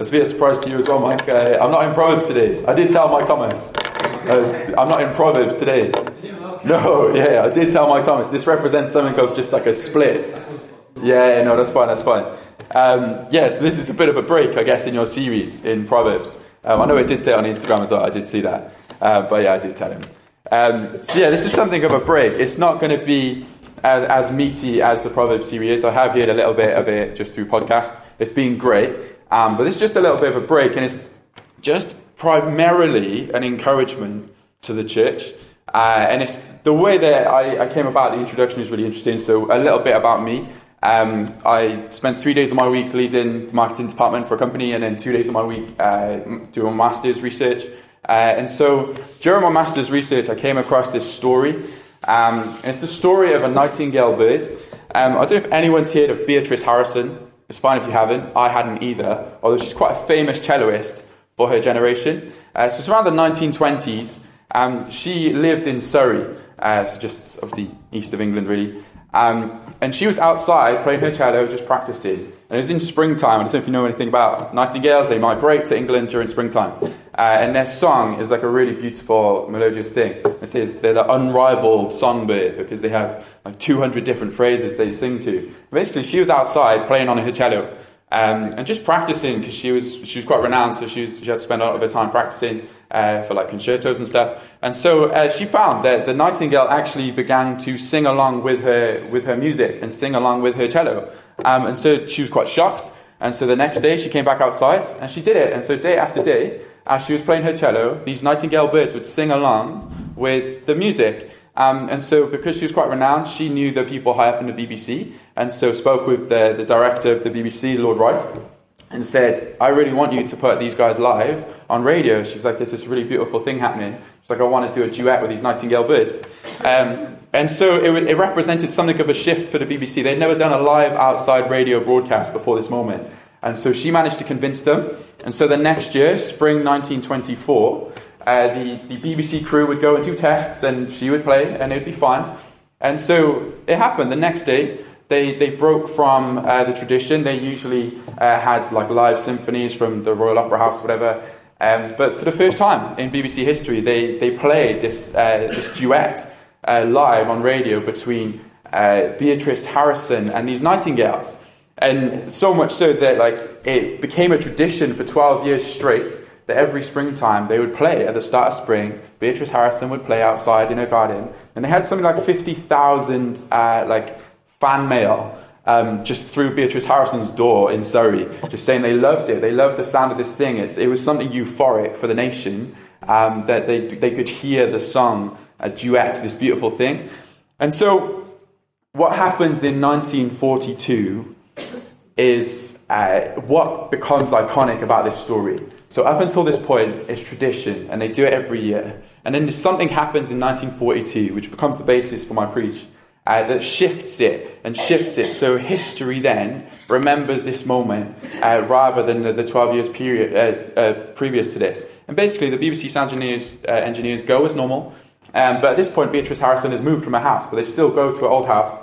A bit of a surprise to you as well, Mike. Uh, I'm not in Proverbs today. I did tell Mike Thomas. Uh, I'm not in Proverbs today. No, yeah, I did tell Mike Thomas. This represents something of just like a split. Yeah, no, that's fine, that's fine. Um, yeah, so this is a bit of a break, I guess, in your series in Proverbs. Um, I know it did say on Instagram as well, I did see that. Uh, but yeah, I did tell him. Um, so yeah, this is something of a break. It's not going to be as, as, meaty as the Proverbs series. I have heard a little bit of it just through podcasts. It's been great. Um, but it's just a little bit of a break, and it's just primarily an encouragement to the church. Uh, and it's the way that I, I, came about the introduction is really interesting. So, a little bit about me. Um, I spent three days of my week leading the marketing department for a company, and then two days of my week uh, doing master's research. Uh, and so, during my master's research, I came across this story. Um, it's the story of a nightingale bird. Um, I don't know if anyone's heard of Beatrice Harrison. It's fine if you haven't. I hadn't either, although she's quite a famous celloist for her generation. Uh, so it's around the 1920s. Um, she lived in Surrey, uh, so just obviously east of England, really. Um, and she was outside playing her cello, just practicing. And it was in springtime. I don't know if you know anything about nightingales. They migrate to England during springtime. Uh, and their song is like a really beautiful, melodious thing. It says they're the unrivaled songbird because they have like 200 different phrases they sing to. Basically, she was outside playing on her cello um, and just practicing because she was she was quite renowned, so she, was, she had to spend a lot of her time practicing uh, for like concertos and stuff. And so uh, she found that the nightingale actually began to sing along with her with her music and sing along with her cello. Um, and so she was quite shocked. And so the next day she came back outside and she did it. And so day after day, as she was playing her cello, these nightingale birds would sing along with the music. Um, and so, because she was quite renowned, she knew the people high up in the BBC, and so spoke with the, the director of the BBC, Lord Wright, and said, I really want you to put these guys live on radio. She's like, there's this really beautiful thing happening. She's like, I want to do a duet with these nightingale birds. Um, and so it, it, represented something of a shift for the BBC. They'd never done a live outside radio broadcast before this moment. And so she managed to convince them. And so the next year, spring 1924, uh, the, the BBC crew would go and do tests, and she would play, and it would be fine. And so it happened. The next day, they, they broke from uh, the tradition. They usually uh, had like live symphonies from the Royal Opera House, whatever. Um, but for the first time in BBC history, they, they played this, uh, this duet uh, live on radio between uh, Beatrice Harrison and these nightingales. And so much so that like it became a tradition for 12 years straight that every springtime they would play at the start of spring. Beatrice Harrison would play outside in her garden, and they had something like 50,000 uh, like fan mail um, just through Beatrice Harrison's door in Surrey, just saying they loved it. They loved the sound of this thing. It's, it was something euphoric for the nation um, that they, they could hear the song, a duet, this beautiful thing. And so, what happens in 1942 is uh, what becomes iconic about this story. So, up until this point, it's tradition, and they do it every year. And then something happens in 1942, which becomes the basis for my preach uh, that shifts it and shifts it. So history then remembers this moment uh, rather than the, the, 12 years period uh, uh, previous to this. And basically, the BBC sound engineers, engineers go as normal. Um, but at this point, Beatrice Harrison has moved from her house, but they still go to her old house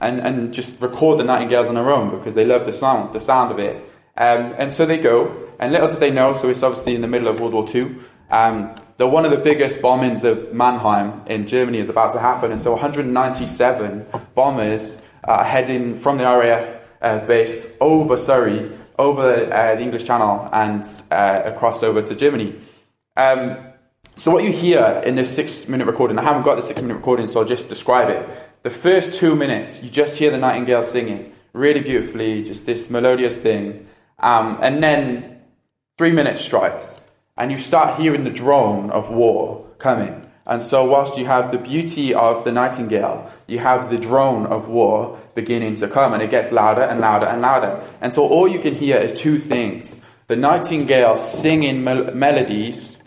and, and just record the Nightingales on their own because they love the sound, the sound of it. Um, and so they go, and little did they know, so it's obviously in the middle of World War II. Um, that one of the biggest bombings of Mannheim in Germany is about to happen, and so 197 bombers are heading from the RAF uh, base over Surrey, over uh, the English Channel, and uh, across over to Germany. Um, so what you hear in this six-minute recording, I haven't got the six-minute recording, so I'll just describe it. The first two minutes, you just hear the nightingale singing really beautifully, just this melodious thing, um, and then three minutes strikes and you start hearing the drone of war coming. And so, whilst you have the beauty of the nightingale, you have the drone of war beginning to come, and it gets louder and louder and louder. And so, all you can hear is two things the nightingale singing mel- melodies,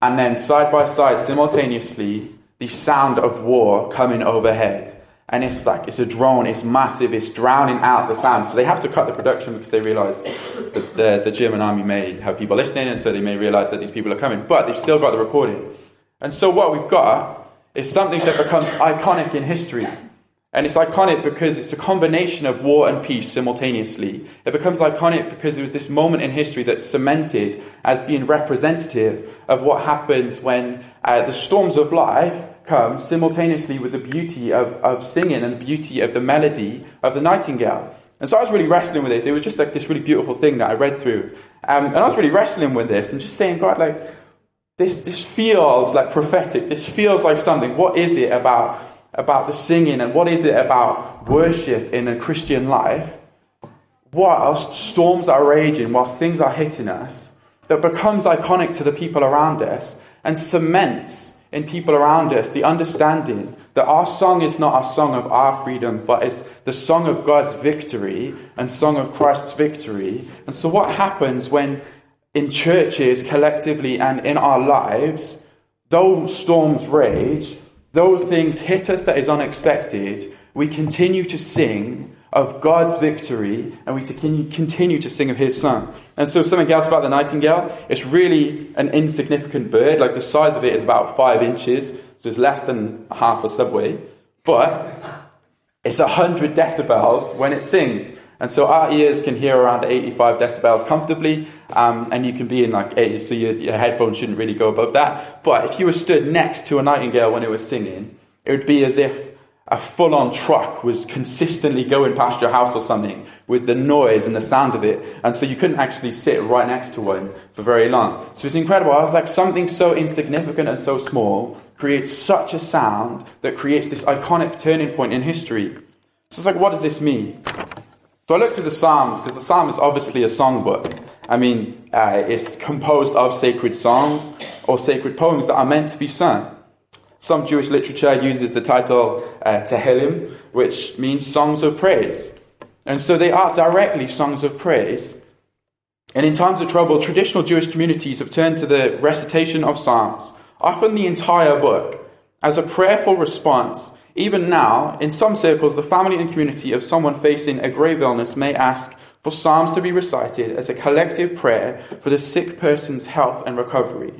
and then side by side, simultaneously, the sound of war coming overhead and it's like it's a drone, it's massive, it's drowning out the sound. So they have to cut the production because they realise that the, the German army may have people listening, and so they may realise that these people are coming. But they've still got the recording. And so what we've got is something that becomes iconic in history. And it's iconic because it's a combination of war and peace simultaneously. It becomes iconic because it was this moment in history that's cemented as being representative of what happens when uh, the storms of life come simultaneously with the beauty of, of singing and the beauty of the melody of the nightingale. And so I was really wrestling with this. It was just like this really beautiful thing that I read through. Um, and I was really wrestling with this and just saying, God, like, this, this feels like prophetic. This feels like something. What is it about, about the singing and what is it about worship in a Christian life? Whilst storms are raging, whilst things are hitting us, that becomes iconic to the people around us and cements in people around us the understanding that our song is not a song of our freedom, but it's the song of God's victory and song of Christ's victory. And so, what happens when in churches collectively and in our lives, those storms rage, those things hit us that is unexpected, we continue to sing of God's victory and we continue to sing of His Son. And so, something else about the nightingale, it's really an insignificant bird. Like the size of it is about five inches, so it's less than half a subway. But it's 100 decibels when it sings. And so our ears can hear around 85 decibels comfortably, um, and you can be in like 80, so your, your headphones shouldn't really go above that. But if you were stood next to a nightingale when it was singing, it would be as if a full on truck was consistently going past your house or something with the noise and the sound of it. And so you couldn't actually sit right next to one for very long. So it's incredible. I was like, something so insignificant and so small creates such a sound that creates this iconic turning point in history. So it's like, what does this mean? So I looked at the Psalms, because the Psalm is obviously a songbook. I mean, uh, it's composed of sacred songs or sacred poems that are meant to be sung. Some Jewish literature uses the title uh, Tehillim, which means songs of praise. And so they are directly songs of praise. And in times of trouble, traditional Jewish communities have turned to the recitation of Psalms, often the entire book, as a prayerful response even now, in some circles, the family and community of someone facing a grave illness may ask for Psalms to be recited as a collective prayer for the sick person's health and recovery.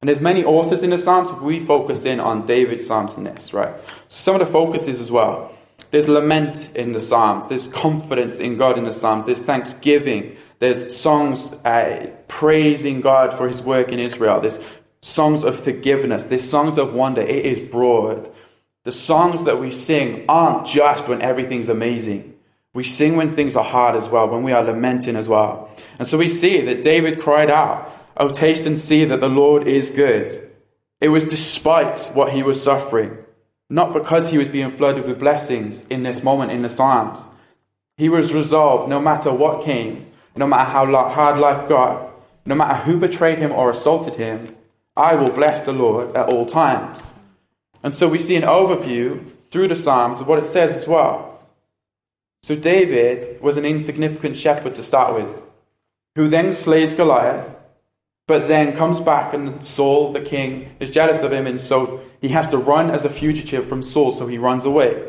And there's many authors in the Psalms, we focus in on David's Psalms in this, right? Some of the focuses as well. There's lament in the Psalms. There's confidence in God in the Psalms. There's thanksgiving. There's songs uh, praising God for his work in Israel. There's songs of forgiveness. There's songs of wonder. It is broad. The songs that we sing aren't just when everything's amazing. We sing when things are hard as well, when we are lamenting as well. And so we see that David cried out, Oh, taste and see that the Lord is good. It was despite what he was suffering, not because he was being flooded with blessings in this moment in the Psalms. He was resolved no matter what came, no matter how hard life got, no matter who betrayed him or assaulted him, I will bless the Lord at all times. And so we see an overview through the Psalms of what it says as well. So David was an insignificant shepherd to start with, who then slays Goliath, but then comes back and Saul, the king, is jealous of him, and so he has to run as a fugitive from Saul, so he runs away.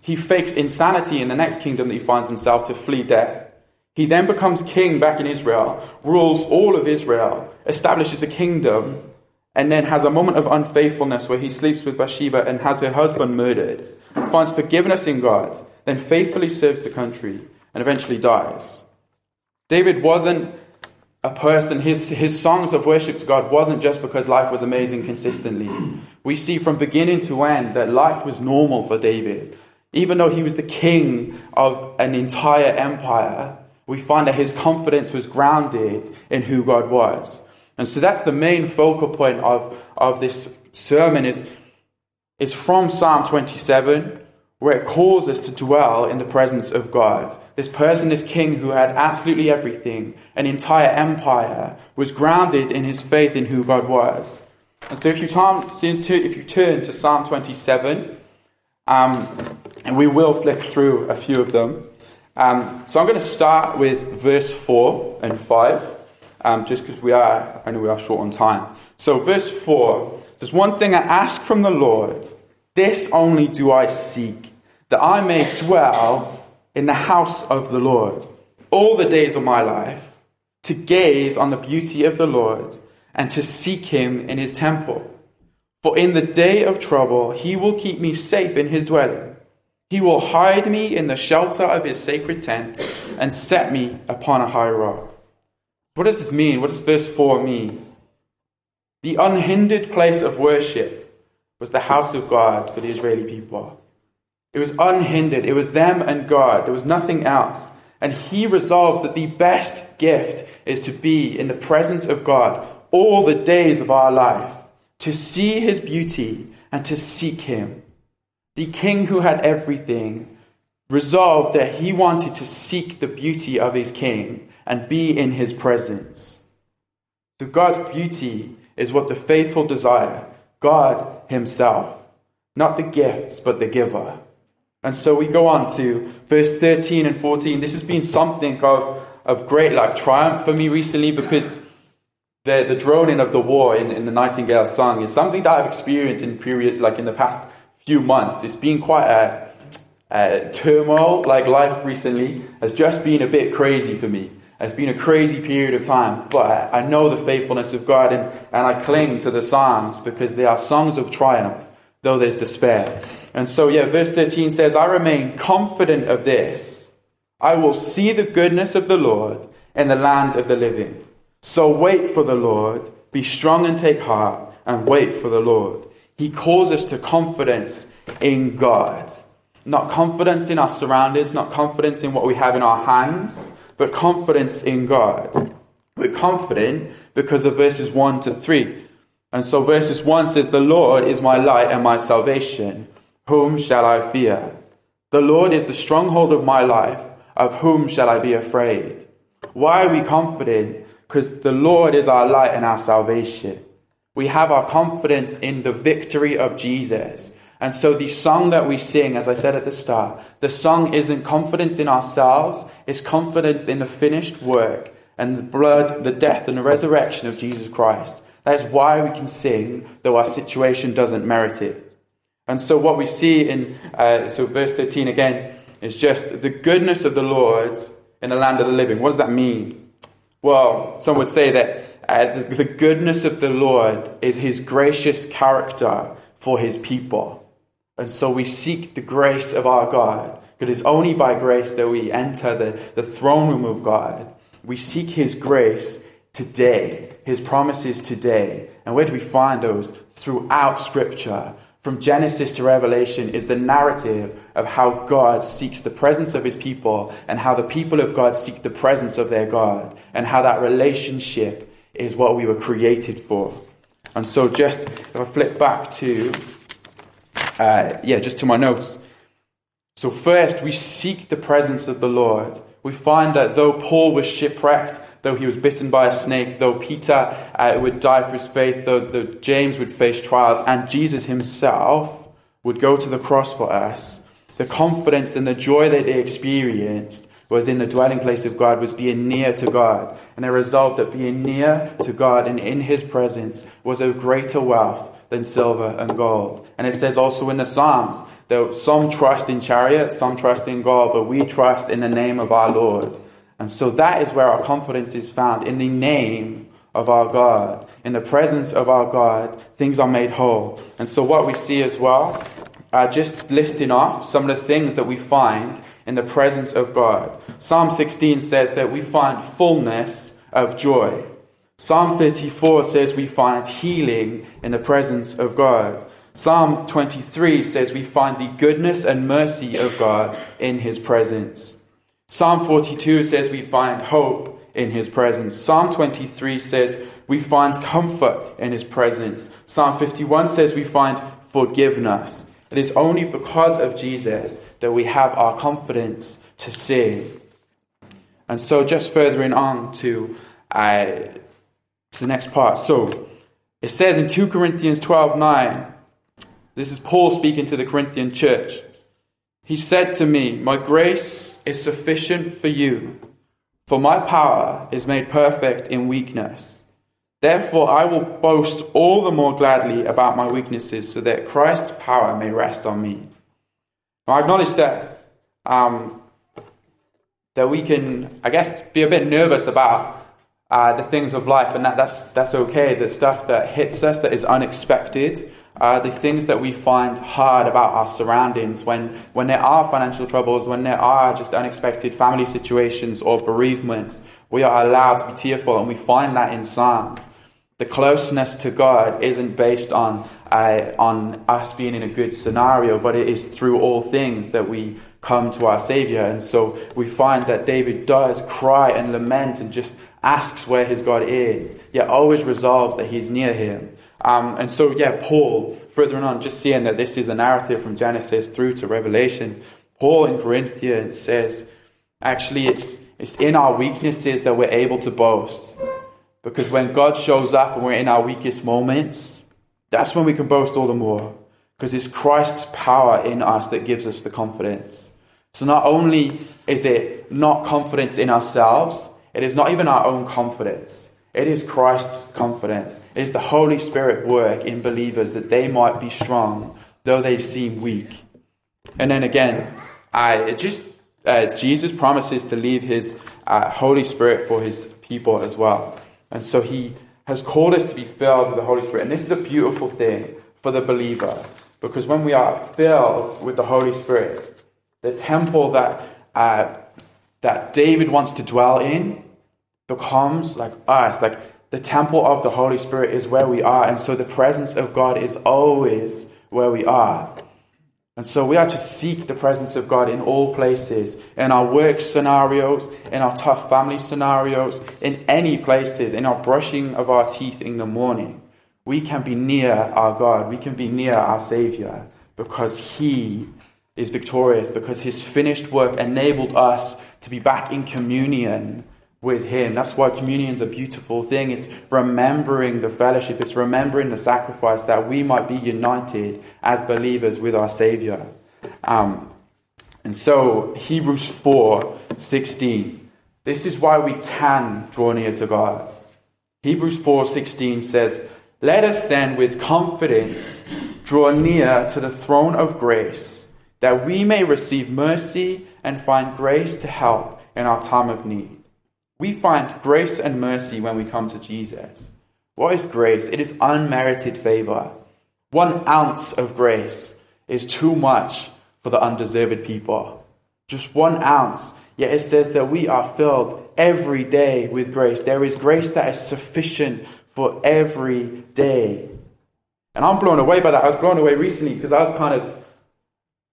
He fakes insanity in the next kingdom that he finds himself to flee death. He then becomes king back in Israel, rules all of Israel, establishes a kingdom, and then has a moment of unfaithfulness where he sleeps with Bathsheba and has her husband murdered, finds forgiveness in God, then faithfully serves the country, and eventually dies. David wasn't a person, his, his songs of worship to God wasn't just because life was amazing consistently. We see from beginning to end that life was normal for David. Even though he was the king of an entire empire, we find that his confidence was grounded in who God was. And so that's the main focal point of, of this sermon is, is from Psalm 27, where it calls us to dwell in the presence of God. This person, this king who had absolutely everything, an entire empire, was grounded in his faith in who God was. And so if you turn, if you turn to Psalm 27, um, and we will flick through a few of them. Um, so I'm going to start with verse 4 and 5 um, just because we are, I know we are short on time. So, verse 4 There's one thing I ask from the Lord, this only do I seek, that I may dwell in the house of the Lord all the days of my life, to gaze on the beauty of the Lord and to seek him in his temple. For in the day of trouble, he will keep me safe in his dwelling. He will hide me in the shelter of his sacred tent and set me upon a high rock. What does this mean? What does verse 4 mean? The unhindered place of worship was the house of God for the Israeli people. It was unhindered. It was them and God. There was nothing else. And he resolves that the best gift is to be in the presence of God all the days of our life, to see his beauty and to seek him the king who had everything, resolved that he wanted to seek the beauty of his king and be in his presence. So God's beauty is what the faithful desire, God himself, not the gifts, but the giver. And so we go on to verse 13 and 14. This has been something of, of great like triumph for me recently because the, the droning of the war in, in the Nightingale song is something that I've experienced in period like in the past few months. It's been quite a, a turmoil, like life recently has just been a bit crazy for me. It's been a crazy period of time, but I know the faithfulness of God and, and I cling to the Psalms because they are songs of triumph, though there's despair. And so, yeah, verse 13 says, I remain confident of this. I will see the goodness of the Lord in the land of the living. So wait for the Lord, be strong and take heart, and wait for the Lord. He calls us to confidence in God. Not confidence in our surroundings, not confidence in what we have in our hands, but confidence in God. We're confident because of verses 1 to 3. And so verses 1 says, The Lord is my light and my salvation. Whom shall I fear? The Lord is the stronghold of my life. Of whom shall I be afraid? Why are we confident? Because the Lord is our light and our salvation. We have our confidence in the victory of Jesus. And so the song that we sing, as I said at the start, the song isn't confidence in ourselves, it's confidence in the finished work and the blood, the death, and the resurrection of Jesus Christ. That is why we can sing, though our situation doesn't merit it. And so what we see in, uh, so verse 13 again, is just the goodness of the Lord in the land of the living. What does that mean? Well, some would say that uh, the, the goodness of the Lord is his gracious character for his people. And so we seek the grace of our God. It is only by grace that we enter the, the throne room of God. We seek his grace today, his promises today. And where do we find those? Throughout Scripture. From Genesis to Revelation is the narrative of how God seeks the presence of his people and how the people of God seek the presence of their God and how that relationship is what we were created for. And so, just if I flip back to, uh, yeah, just to my notes. So, first, we seek the presence of the Lord. We find that though Paul was shipwrecked, though he was bitten by a snake, though Peter uh, would die for his faith, though, though James would face trials, and Jesus himself would go to the cross for us, the confidence and the joy that they experienced was in the dwelling place of God, was being near to God. And they resolved that being near to God and in His presence was of greater wealth than silver and gold. And it says also in the Psalms that some trust in chariots, some trust in gold, but we trust in the name of our Lord. And so that is where our confidence is found in the name of our God. In the presence of our God, things are made whole. And so what we see as well, uh, just listing off some of the things that we find in the presence of God. Psalm 16 says that we find fullness of joy. Psalm 34 says we find healing in the presence of God. Psalm 23 says we find the goodness and mercy of God in his presence. Psalm 42 says we find hope in his presence. Psalm 23 says we find comfort in his presence. Psalm 51 says we find forgiveness. It is only because of Jesus that we have our confidence to sing. And so, just furthering on to, uh, to the next part. So, it says in 2 Corinthians 12 9, this is Paul speaking to the Corinthian church. He said to me, My grace is sufficient for you, for my power is made perfect in weakness. Therefore, I will boast all the more gladly about my weaknesses, so that Christ's power may rest on me. I acknowledge that um, that we can, I guess, be a bit nervous about uh, the things of life, and that, that's that's okay. The stuff that hits us that is unexpected, uh, the things that we find hard about our surroundings, when, when there are financial troubles, when there are just unexpected family situations or bereavements, we are allowed to be tearful, and we find that in Psalms. The closeness to God isn't based on, uh, on us being in a good scenario, but it is through all things that we come to our Savior. And so we find that David does cry and lament and just asks where his God is, yet always resolves that he's near him. Um, and so, yeah, Paul, further on, just seeing that this is a narrative from Genesis through to Revelation, Paul in Corinthians says, actually, it's, it's in our weaknesses that we're able to boast. Because when God shows up and we're in our weakest moments, that's when we can boast all the more. Because it's Christ's power in us that gives us the confidence. So not only is it not confidence in ourselves, it is not even our own confidence. It is Christ's confidence. It is the Holy Spirit work in believers that they might be strong, though they seem weak. And then again, I just uh, Jesus promises to leave His uh, Holy Spirit for His people as well, and so He has called us to be filled with the Holy Spirit. And this is a beautiful thing for the believer, because when we are filled with the Holy Spirit, the temple that uh, that David wants to dwell in becomes like us. Like the temple of the Holy Spirit is where we are. And so the presence of God is always where we are. And so we are to seek the presence of God in all places, in our work scenarios, in our tough family scenarios, in any places, in our brushing of our teeth in the morning. We can be near our God. We can be near our Savior because He is victorious, because His finished work enabled us to be back in communion with Him. That's why communion's a beautiful thing. It's remembering the fellowship, it's remembering the sacrifice that we might be united as believers with our Savior. Um, and so, Hebrews 4 16. This is why we can draw near to God. Hebrews 4:16 says, "Let us then with confidence draw near to the throne of grace, that we may receive mercy and find grace to help in our time of need." We find grace and mercy when we come to Jesus. What is grace? It is unmerited favor. One ounce of grace is too much for the undeserved people. Just one ounce. Yet it says that we are filled every day with grace. There is grace that is sufficient for every day. And I'm blown away by that. I was blown away recently because I was kind of.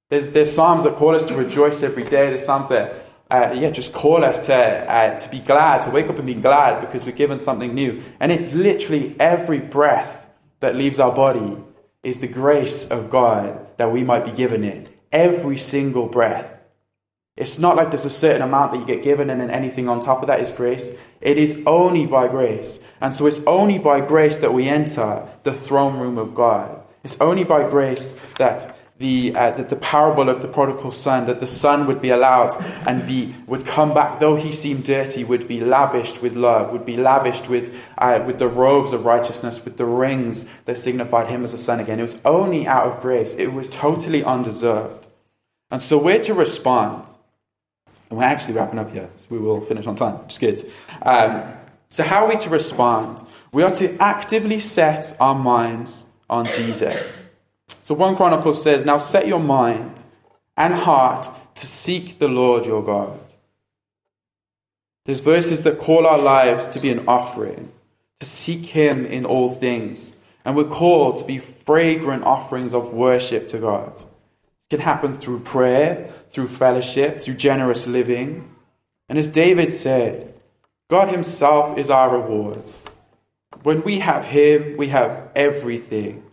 There's, there's Psalms that call us to rejoice every day. There's Psalms that uh, yeah, just call us to, uh, to be glad, to wake up and be glad because we're given something new. And it's literally every breath that leaves our body is the grace of God that we might be given it. Every single breath. It's not like there's a certain amount that you get given and then anything on top of that is grace. It is only by grace. And so it's only by grace that we enter the throne room of God. It's only by grace that the, uh, the, the, parable of the prodigal son, that the son would be allowed and be, would come back, though he seemed dirty, would be lavished with love, would be lavished with, uh, with the robes of righteousness, with the rings that signified him as a son again. It was only out of grace. It was totally undeserved. And so we're to respond. And we're actually wrapping up here, so we will finish on time, which is good. Um, so how are we to respond? We are to actively set our minds on Jesus. So 1 Chronicles says, Now set your mind and heart to seek the Lord your God. There's verses that call our lives to be an offering, to seek Him in all things. And we're called to be fragrant offerings of worship to God. It can happen through prayer, through fellowship, through generous living. And as David said, God Himself is our reward. When we have Him, we have everything.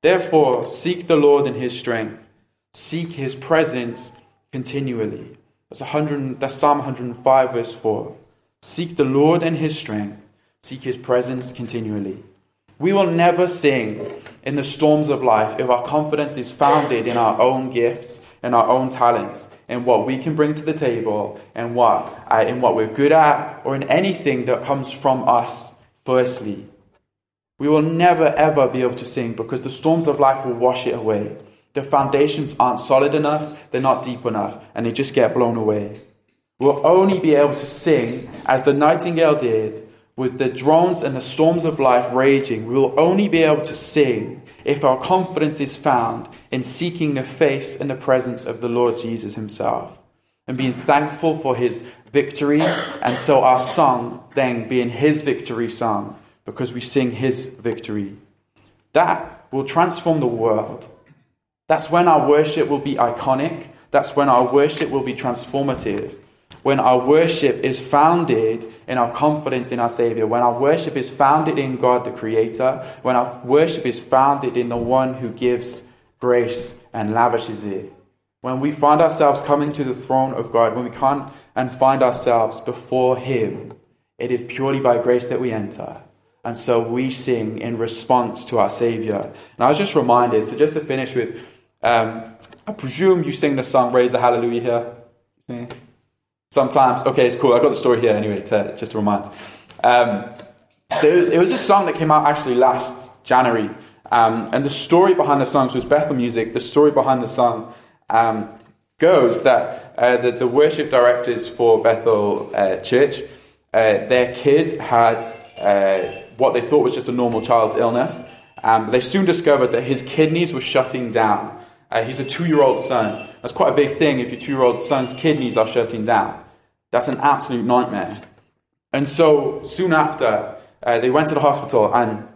Therefore, seek the Lord in his strength. Seek his presence continually. That's, 100, that's Psalm 105, verse 4. Seek the Lord in his strength. Seek his presence continually. We will never sing in the storms of life if our confidence is founded in our own gifts and our own talents, in what we can bring to the table, and what, uh, in what we're good at, or in anything that comes from us, firstly. We will never ever be able to sing because the storms of life will wash it away. The foundations aren't solid enough, they're not deep enough, and they just get blown away. We'll only be able to sing as the nightingale did with the drones and the storms of life raging, we will only be able to sing if our confidence is found in seeking the face and the presence of the Lord Jesus Himself and being thankful for His victory, and so our song then being His victory song because we sing His victory. That will transform the world. That's when our worship will be iconic. That's when our worship will be transformative when our worship is founded in our confidence in our Savior, when our worship is founded in God the Creator, when our worship is founded in the one who gives grace and lavishes it, when we find ourselves coming to the throne of God, when we come and find ourselves before Him, it is purely by grace that we enter. And so we sing in response to our Savior. And I was just reminded, so just to finish with, um, I presume you sing the song Raise the Hallelujah here. Sometimes, okay, it's cool. I've got the story here anyway, to, just to remind. Um, so it was, it was a song that came out actually last January. Um, and the story behind the song, so was Bethel Music, the story behind the song um, goes that uh, the, the, worship directors for Bethel uh, Church, uh, their kid had uh, what they thought was just a normal child's illness. Um, they soon discovered that his kidneys were shutting down. Uh, he's a two year old son. That's quite a big thing if your two year old son's kidneys are shutting down. That's an absolute nightmare. And so soon after, uh, they went to the hospital and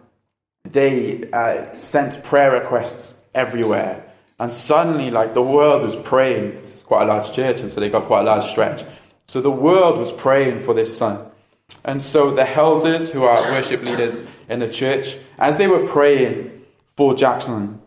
they uh, sent prayer requests everywhere. And suddenly, like, the world was praying. It's quite a large church, and so they got quite a large stretch. So the world was praying for this son. And so the Helsers, who are worship leaders in the church, as they were praying for Jackson,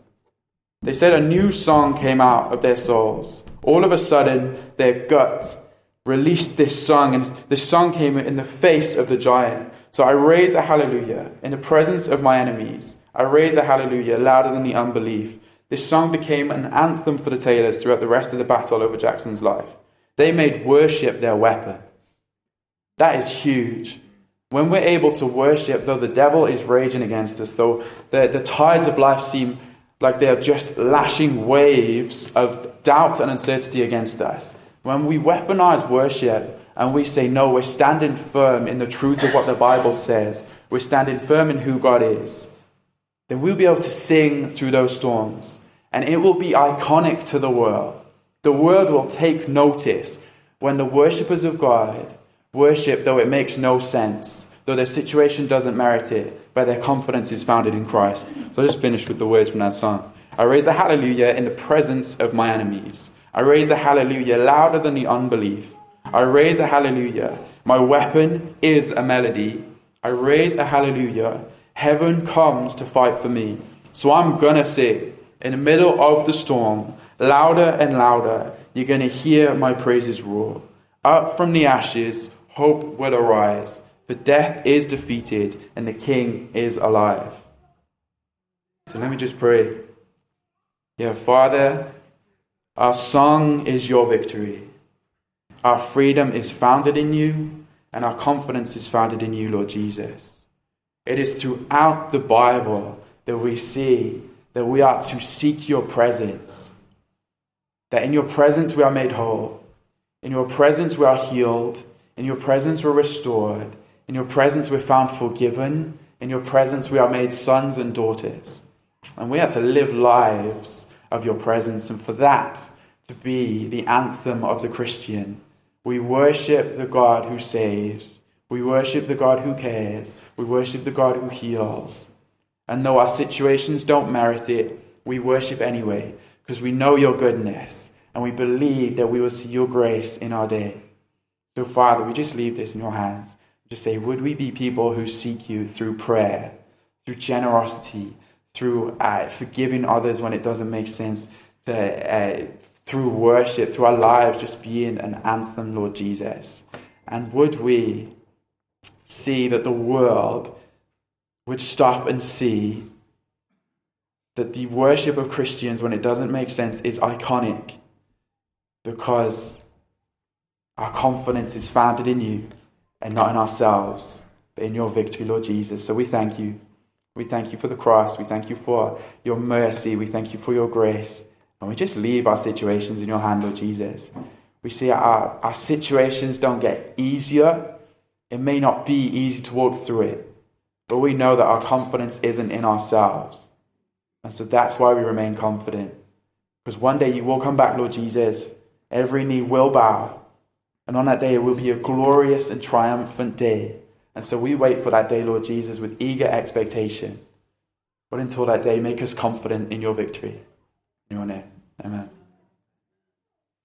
they said a new song came out of their souls. All of a sudden, their gut released this song, and this song came in the face of the giant. So I raise a hallelujah in the presence of my enemies. I raise a hallelujah louder than the unbelief. This song became an anthem for the Taylors throughout the rest of the battle over Jackson's life. They made worship their weapon. That is huge. When we're able to worship, though the devil is raging against us, though the, the tides of life seem like they're just lashing waves of doubt and uncertainty against us. When we weaponize worship and we say, no, we're standing firm in the truth of what the Bible says, we're standing firm in who God is, then we'll be able to sing through those storms. And it will be iconic to the world. The world will take notice when the worshippers of God worship, though it makes no sense, though their situation doesn't merit it, but their confidence is founded in Christ. So I just finished with the words from that song. I raise a hallelujah in the presence of my enemies. I raise a hallelujah louder than the unbelief. I raise a hallelujah. My weapon is a melody. I raise a hallelujah. Heaven comes to fight for me. So I'm gonna sing in the middle of the storm, louder and louder. You're gonna hear my praises roar. Up from the ashes, hope will arise. For death is defeated and the king is alive. So let me just pray. Yeah, Father, our song is your victory. Our freedom is founded in you, and our confidence is founded in you, Lord Jesus. It is throughout the Bible that we see that we are to seek your presence. That in your presence we are made whole. In your presence we are healed. In your presence we're restored. In your presence we're found forgiven. In your presence we are made sons and daughters. And we have to live lives of your presence. And for that to be the anthem of the Christian, we worship the God who saves. We worship the God who cares. We worship the God who heals. And though our situations don't merit it, we worship anyway because we know your goodness and we believe that we will see your grace in our day. So, Father, we just leave this in your hands. Just say, would we be people who seek you through prayer, through generosity, through uh, forgiving others when it doesn't make sense, to, uh, through worship, through our lives just being an anthem, Lord Jesus? And would we see that the world would stop and see that the worship of Christians, when it doesn't make sense, is iconic because our confidence is founded in you and not in ourselves, but in your victory, Lord Jesus. So we thank you. We thank you for the cross. We thank you for your mercy. We thank you for your grace. And we just leave our situations in your hand, Lord Jesus. We see our, our situations don't get easier, It may not be easy to walk through it, but we know that our confidence isn't in ourselves. And so that's why we remain confident. Because one day you will come back, Lord Jesus. Every knee will bow. And on that day, it will be a glorious and triumphant day. And so we wait for that day, Lord Jesus, with eager expectation. But until that day, make us confident in your victory. In your name. Amen.